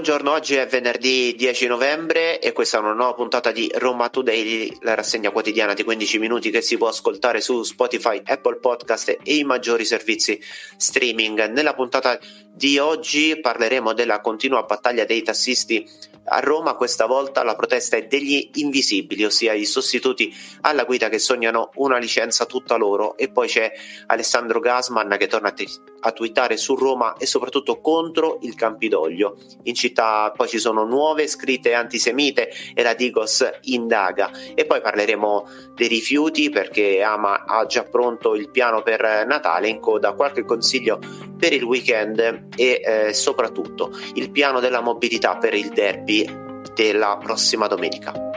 Buongiorno, oggi è venerdì 10 novembre e questa è una nuova puntata di Roma Today, la rassegna quotidiana di 15 minuti che si può ascoltare su Spotify, Apple Podcast e i maggiori servizi streaming. Nella puntata di oggi parleremo della continua battaglia dei tassisti a Roma questa volta la protesta è degli invisibili, ossia i sostituti alla guida che sognano una licenza tutta loro e poi c'è Alessandro Gasman che torna a, a twittare su Roma e soprattutto contro il Campidoglio. In città poi ci sono nuove scritte antisemite e la Digos indaga e poi parleremo dei rifiuti perché Ama ha già pronto il piano per Natale in coda qualche consiglio per il weekend e eh, soprattutto il piano della mobilità per il derby della prossima domenica.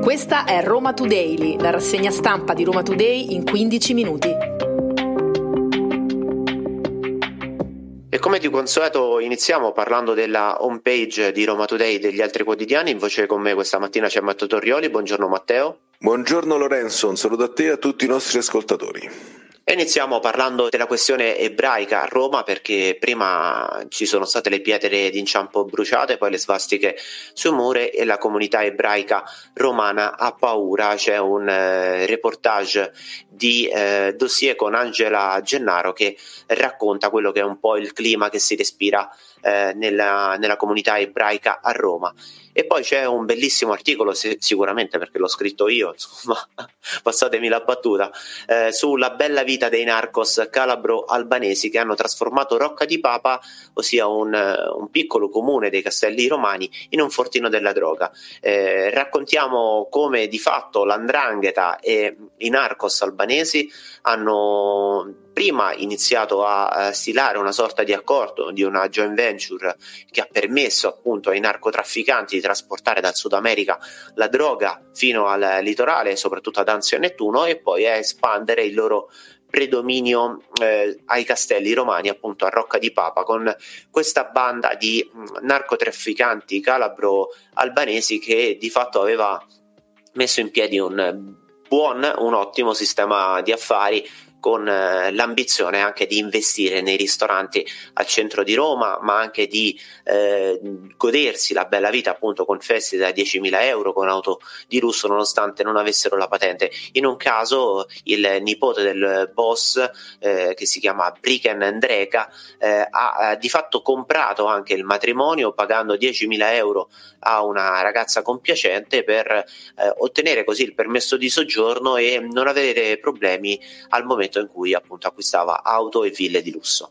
Questa è Roma Today, la rassegna stampa di Roma Today in 15 minuti. E come di consueto iniziamo parlando della homepage di Roma Today e degli altri quotidiani. In voce con me questa mattina c'è Matteo Torrioli. Buongiorno Matteo. Buongiorno Lorenzo, un saluto a te e a tutti i nostri ascoltatori. Iniziamo parlando della questione ebraica a Roma perché prima ci sono state le pietre d'inciampo bruciate, poi le svastiche sui muri e la comunità ebraica romana ha paura. C'è un eh, reportage di eh, dossier con Angela Gennaro che racconta quello che è un po' il clima che si respira eh, nella, nella comunità ebraica a Roma. E poi c'è un bellissimo articolo, sicuramente perché l'ho scritto io, insomma, passatemi la battuta, eh, sulla bella vita dei narcos calabro-albanesi che hanno trasformato Rocca di Papa, ossia un, un piccolo comune dei castelli romani, in un fortino della droga. Eh, raccontiamo come di fatto l'andrangheta e i narcos albanesi hanno prima iniziato a stilare una sorta di accordo, di una joint venture che ha permesso appunto ai narcotrafficanti di trasportare dal Sud America la droga fino al litorale, soprattutto ad Anzio e Nettuno, e poi a espandere il loro predominio eh, ai castelli romani, appunto a Rocca di Papa, con questa banda di mh, narcotrafficanti calabro-albanesi che di fatto aveva messo in piedi un buon, un ottimo sistema di affari con eh, l'ambizione anche di investire nei ristoranti al centro di Roma, ma anche di eh, godersi la bella vita appunto con feste da 10.000 euro, con auto di lusso nonostante non avessero la patente. In un caso il nipote del boss eh, che si chiama Briken Andreka eh, ha di fatto comprato anche il matrimonio pagando 10.000 euro a una ragazza compiacente per eh, ottenere così il permesso di soggiorno e non avere problemi al momento momento in cui appunto acquistava auto e ville di lusso.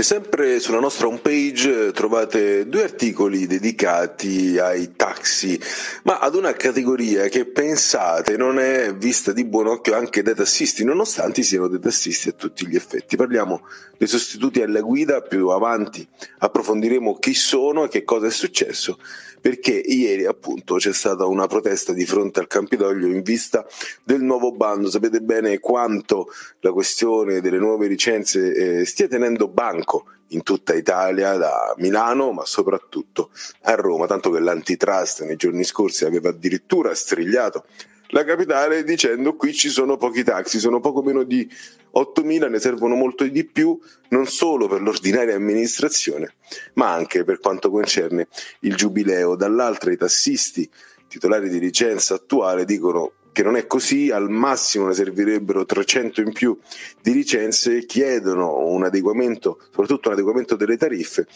E sempre sulla nostra homepage eh, trovate due articoli dedicati ai taxi, ma ad una categoria che pensate non è vista di buon occhio anche dai tassisti, nonostante siano dei tassisti a tutti gli effetti. Parliamo dei sostituti alla guida, più avanti approfondiremo chi sono e che cosa è successo perché ieri appunto c'è stata una protesta di fronte al Campidoglio in vista del nuovo bando. Sapete bene quanto la questione delle nuove licenze eh, stia tenendo banco in tutta Italia, da Milano, ma soprattutto a Roma, tanto che l'antitrust nei giorni scorsi aveva addirittura strigliato la capitale dicendo qui ci sono pochi taxi, sono poco meno di 8.000, ne servono molto di più, non solo per l'ordinaria amministrazione, ma anche per quanto concerne il giubileo. Dall'altra i tassisti titolari di licenza attuale dicono che non è così, al massimo ne servirebbero 300 in più di licenze, chiedono un adeguamento, soprattutto un adeguamento delle tariffe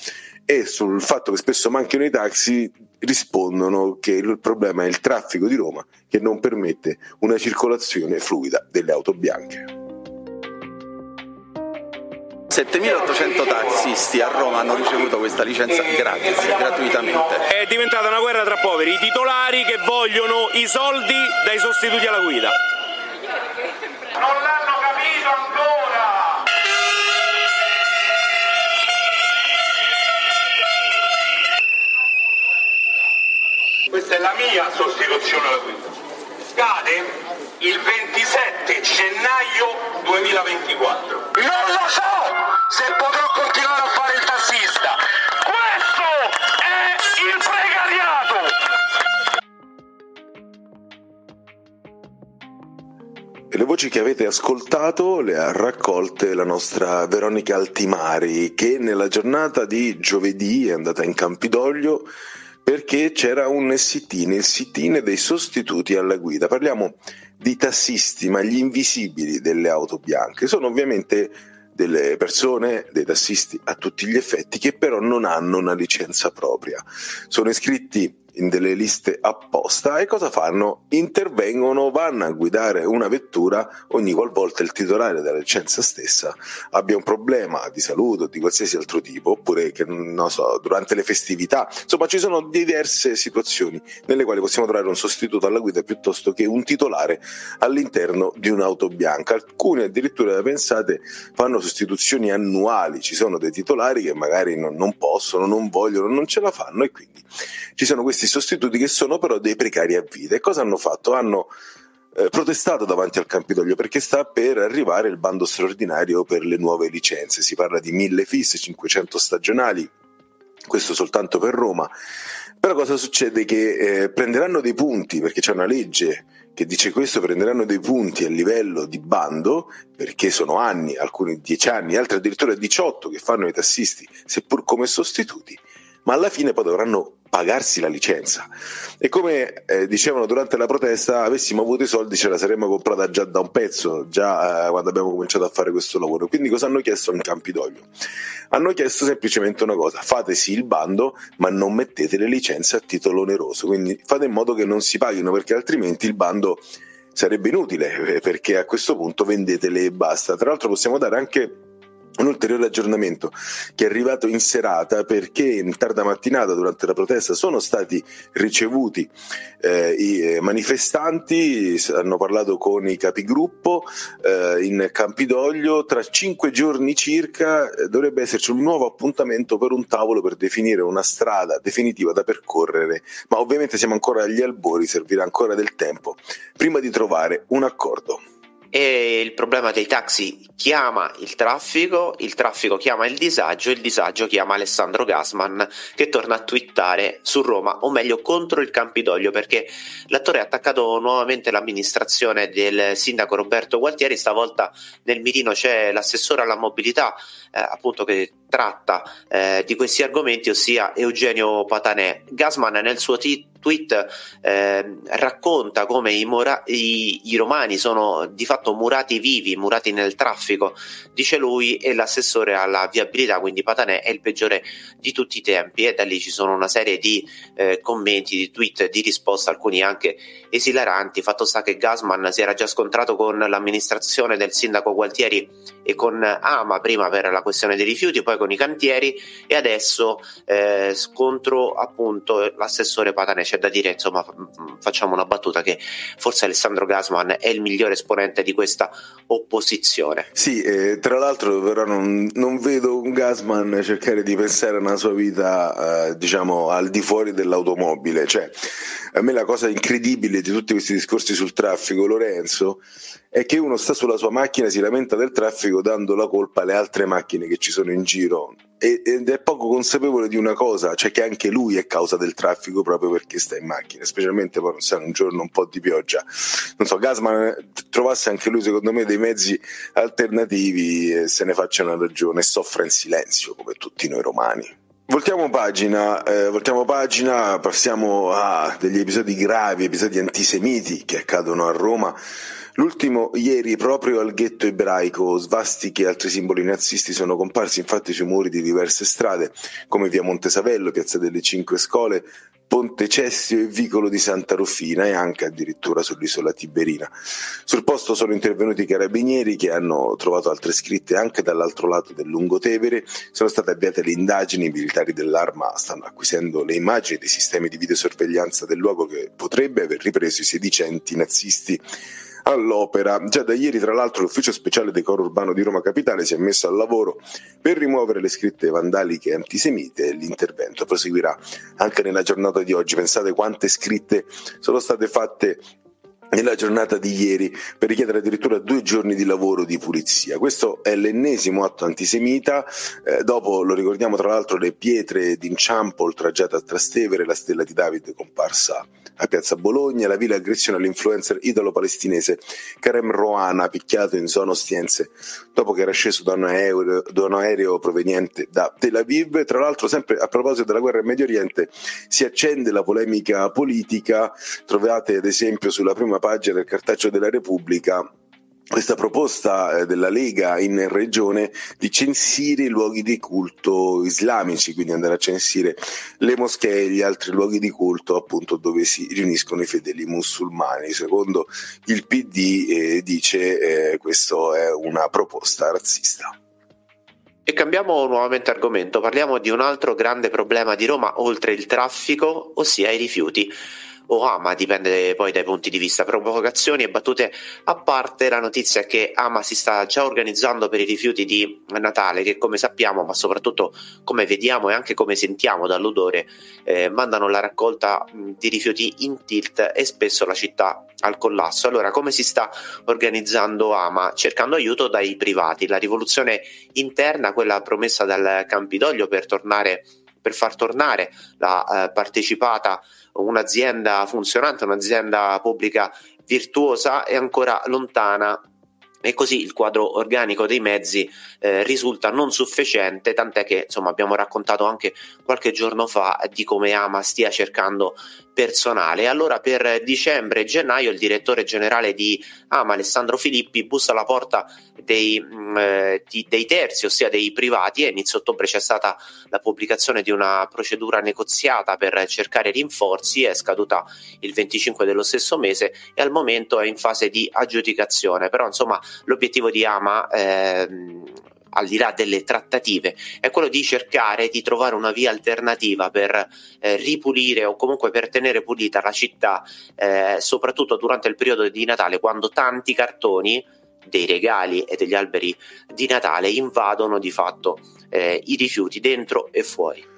e sul fatto che spesso manchino i taxi rispondono che il problema è il traffico di Roma che non permette una circolazione fluida delle auto bianche. 7.800 taxisti a Roma hanno ricevuto questa licenza gratis, gratuitamente. È diventata una guerra tra poveri, i titolari che vogliono i soldi dai sostituti alla guida. Non l'hanno capito ancora! Questa è la mia sostituzione alla guida. Scade il 27 gennaio 2024. Non lo so se potrò continuare a fare il tassista. Questo è il precariato. Le voci che avete ascoltato le ha raccolte la nostra Veronica Altimari che nella giornata di giovedì è andata in Campidoglio perché c'era un sit-in, il sit-in dei sostituti alla guida. Parliamo di tassisti, ma gli invisibili delle auto bianche. Sono ovviamente delle persone, dei tassisti a tutti gli effetti, che però non hanno una licenza propria. Sono iscritti in delle liste apposta e cosa fanno? Intervengono, vanno a guidare una vettura ogni qualvolta il titolare della licenza stessa abbia un problema di salute o di qualsiasi altro tipo, oppure che non so, durante le festività. Insomma, ci sono diverse situazioni nelle quali possiamo trovare un sostituto alla guida piuttosto che un titolare all'interno di un'auto bianca. Alcuni addirittura, pensate, fanno sostituzioni annuali, ci sono dei titolari che magari non, non possono, non vogliono, non ce la fanno e quindi ci sono questi sostituti che sono però dei precari a vita. E cosa hanno fatto? Hanno eh, protestato davanti al Campidoglio perché sta per arrivare il bando straordinario per le nuove licenze. Si parla di 1000 fisse, 500 stagionali, questo soltanto per Roma. Però cosa succede? Che eh, prenderanno dei punti perché c'è una legge che dice questo, prenderanno dei punti a livello di bando perché sono anni, alcuni 10 anni, altri addirittura 18 che fanno i tassisti, seppur come sostituti, ma alla fine poi dovranno pagarsi la licenza. E come eh, dicevano durante la protesta, avessimo avuto i soldi ce la saremmo comprata già da un pezzo, già eh, quando abbiamo cominciato a fare questo lavoro. Quindi cosa hanno chiesto in Campidoglio? Hanno chiesto semplicemente una cosa, fate sì il bando, ma non mettete le licenze a titolo oneroso, quindi fate in modo che non si paghino perché altrimenti il bando sarebbe inutile, eh, perché a questo punto vendetele e basta. Tra l'altro possiamo dare anche un ulteriore aggiornamento che è arrivato in serata perché in tarda mattinata durante la protesta sono stati ricevuti eh, i eh, manifestanti, hanno parlato con i capigruppo eh, in Campidoglio, tra cinque giorni circa eh, dovrebbe esserci un nuovo appuntamento per un tavolo per definire una strada definitiva da percorrere, ma ovviamente siamo ancora agli albori, servirà ancora del tempo prima di trovare un accordo e il problema dei taxi chiama il traffico, il traffico chiama il disagio, il disagio chiama Alessandro Gasman che torna a twittare su Roma, o meglio contro il Campidoglio, perché l'attore ha attaccato nuovamente l'amministrazione del sindaco Roberto Gualtieri, stavolta nel mirino c'è l'assessore alla mobilità, eh, appunto che tratta eh, di questi argomenti, ossia Eugenio Patanè. Gasman nel suo t- tweet eh, racconta come i, mora- i, i, romani sono di fatto murati vivi, murati nel traffico, dice lui, e l'assessore alla viabilità, quindi Patanè, è il peggiore di tutti i tempi e da lì ci sono una serie di eh, commenti, di tweet, di risposte, alcuni anche esilaranti. Fatto sta che Gasman si era già scontrato con l'amministrazione del sindaco Gualtieri e con Ama prima per la questione dei rifiuti, poi con i cantieri e adesso eh, contro appunto l'assessore Patanè c'è da dire, insomma, facciamo una battuta che forse Alessandro Gasman è il migliore esponente di questa opposizione. Sì, eh, tra l'altro però non, non, vedo un Gasman cercare di pensare a una sua vita, eh, diciamo, al di fuori dell'automobile. Cioè, a me la cosa incredibile di tutti questi discorsi sul traffico, Lorenzo, è che uno sta sulla sua macchina, si lamenta del traffico dando la colpa alle altre macchine che ci sono in giro ed è poco consapevole di una cosa, cioè che anche lui è causa del traffico proprio perché sta in macchina, specialmente poi non sa un giorno un po' di pioggia. Non so, Gasman trovasse anche lui secondo me dei mezzi alternativi e se ne faccia una ragione e soffra in silenzio come tutti noi romani. Voltiamo pagina, eh, voltiamo pagina, passiamo a degli episodi gravi, episodi antisemiti che accadono a Roma L'ultimo ieri proprio al ghetto ebraico, svastiche e altri simboli nazisti sono comparsi infatti sui muri di diverse strade, come via Montesavello, piazza delle Cinque Scole, Ponte Cestio e Vicolo di Santa Rufina e anche addirittura sull'isola Tiberina. Sul posto sono intervenuti i carabinieri che hanno trovato altre scritte anche dall'altro lato del Lungotevere, sono state avviate le indagini, i militari dell'arma stanno acquisendo le immagini dei sistemi di videosorveglianza del luogo che potrebbe aver ripreso i sedicenti nazisti all'opera. Già da ieri, tra l'altro, l'ufficio speciale decoro urbano di Roma Capitale si è messo al lavoro per rimuovere le scritte vandaliche e antisemite l'intervento proseguirà anche nella giornata di oggi. Pensate quante scritte sono state fatte nella giornata di ieri per richiedere addirittura due giorni di lavoro di pulizia. Questo è l'ennesimo atto antisemita, eh, dopo lo ricordiamo tra l'altro le pietre d'inciampo oltraggiate a Trastevere, la stella di David comparsa a Piazza Bologna, la vile aggressione all'influencer italo-palestinese Karem Roana picchiato in zona Ostiense dopo che era sceso da un, aereo, da un aereo proveniente da Tel Aviv. Tra l'altro sempre a proposito della guerra in Medio Oriente si accende la polemica politica, trovate ad esempio sulla prima pagina del cartaceo della Repubblica questa proposta eh, della Lega in regione di censire i luoghi di culto islamici, quindi andare a censire le moschee e gli altri luoghi di culto appunto dove si riuniscono i fedeli musulmani. Secondo il PD eh, dice eh, questo è una proposta razzista. E cambiamo nuovamente argomento, parliamo di un altro grande problema di Roma oltre il traffico, ossia i rifiuti o ama, dipende poi dai punti di vista. Provocazioni e battute a parte, la notizia è che Ama si sta già organizzando per i rifiuti di Natale, che come sappiamo, ma soprattutto come vediamo e anche come sentiamo dall'odore, eh, mandano la raccolta di rifiuti in tilt e spesso la città al collasso. Allora, come si sta organizzando Ama? Cercando aiuto dai privati. La rivoluzione interna, quella promessa dal Campidoglio per tornare per far tornare la eh, partecipata un'azienda funzionante, un'azienda pubblica virtuosa è ancora lontana e così il quadro organico dei mezzi eh, risulta non sufficiente, tant'è che insomma, abbiamo raccontato anche qualche giorno fa di come Ama stia cercando personale. Allora per dicembre e gennaio il direttore generale di Ama, Alessandro Filippi, bussa alla porta dei, mm, eh, di, dei terzi, ossia dei privati, e inizio ottobre c'è stata la pubblicazione di una procedura negoziata per cercare rinforzi, è scaduta il 25 dello stesso mese e al momento è in fase di aggiudicazione. Però insomma l'obiettivo di Ama... Eh, al di là delle trattative, è quello di cercare di trovare una via alternativa per eh, ripulire o comunque per tenere pulita la città, eh, soprattutto durante il periodo di Natale, quando tanti cartoni dei regali e degli alberi di Natale invadono di fatto eh, i rifiuti dentro e fuori.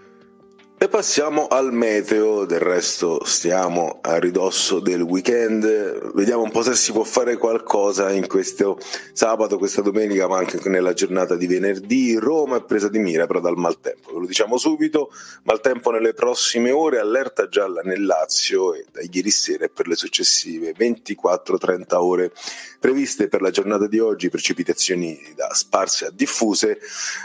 E passiamo al meteo, del resto stiamo a ridosso del weekend, vediamo un po' se si può fare qualcosa in questo sabato, questa domenica, ma anche nella giornata di venerdì. Roma è presa di mira però dal maltempo, ve lo diciamo subito, maltempo nelle prossime ore, allerta gialla nel Lazio e da ieri sera e per le successive 24-30 ore previste per la giornata di oggi, precipitazioni da sparse a diffuse,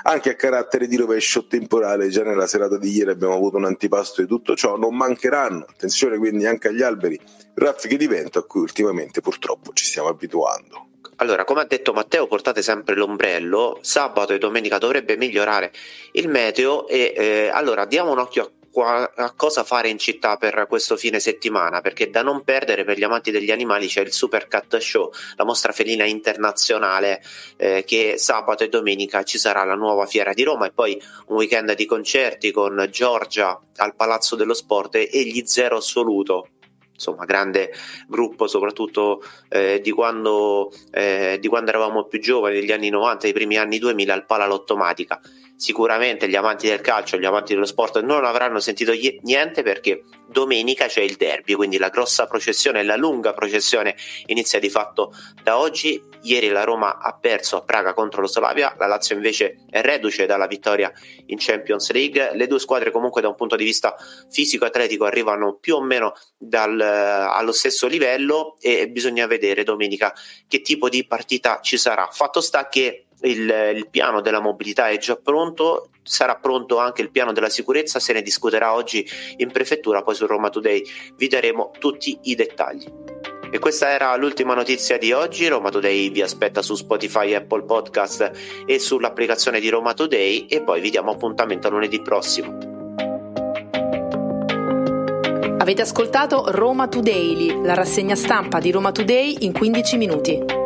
anche a carattere di rovescio temporale, già nella serata di ieri abbiamo avuto un antipasto di tutto ciò, non mancheranno, attenzione quindi anche agli alberi, raffiche di vento a cui ultimamente purtroppo ci stiamo abituando. Allora, come ha detto Matteo, portate sempre l'ombrello. Sabato e domenica dovrebbe migliorare il meteo e eh, allora diamo un occhio a a cosa fare in città per questo fine settimana, perché da non perdere per gli amanti degli animali c'è il Super Cat Show, la mostra felina internazionale eh, che sabato e domenica ci sarà la nuova fiera di Roma e poi un weekend di concerti con Giorgia al Palazzo dello Sport e gli Zero Assoluto insomma, grande gruppo, soprattutto eh, di, quando, eh, di, quando, eravamo più giovani, negli anni 90, i primi anni 2000, al Palalottomatica. Sicuramente gli amanti del calcio, gli amanti dello sport non avranno sentito niente perché domenica c'è il derby, quindi la grossa processione, la lunga processione inizia di fatto da oggi. Ieri la Roma ha perso a Praga contro lo Slavia, la Lazio invece è reduce dalla vittoria in Champions League. Le due squadre comunque da un punto di vista fisico-atletico arrivano più o meno dal, allo stesso livello e bisogna vedere domenica che tipo di partita ci sarà. Fatto sta che il, il, piano della mobilità è già pronto, sarà pronto anche il piano della sicurezza, se ne discuterà oggi in prefettura, poi su Roma Today vi daremo tutti i dettagli. E questa era l'ultima notizia di oggi. Roma Today vi aspetta su Spotify, Apple Podcast e sull'applicazione di Roma Today e poi vi diamo appuntamento lunedì prossimo. Avete ascoltato Roma Today, la rassegna stampa di Roma Today in 15 minuti.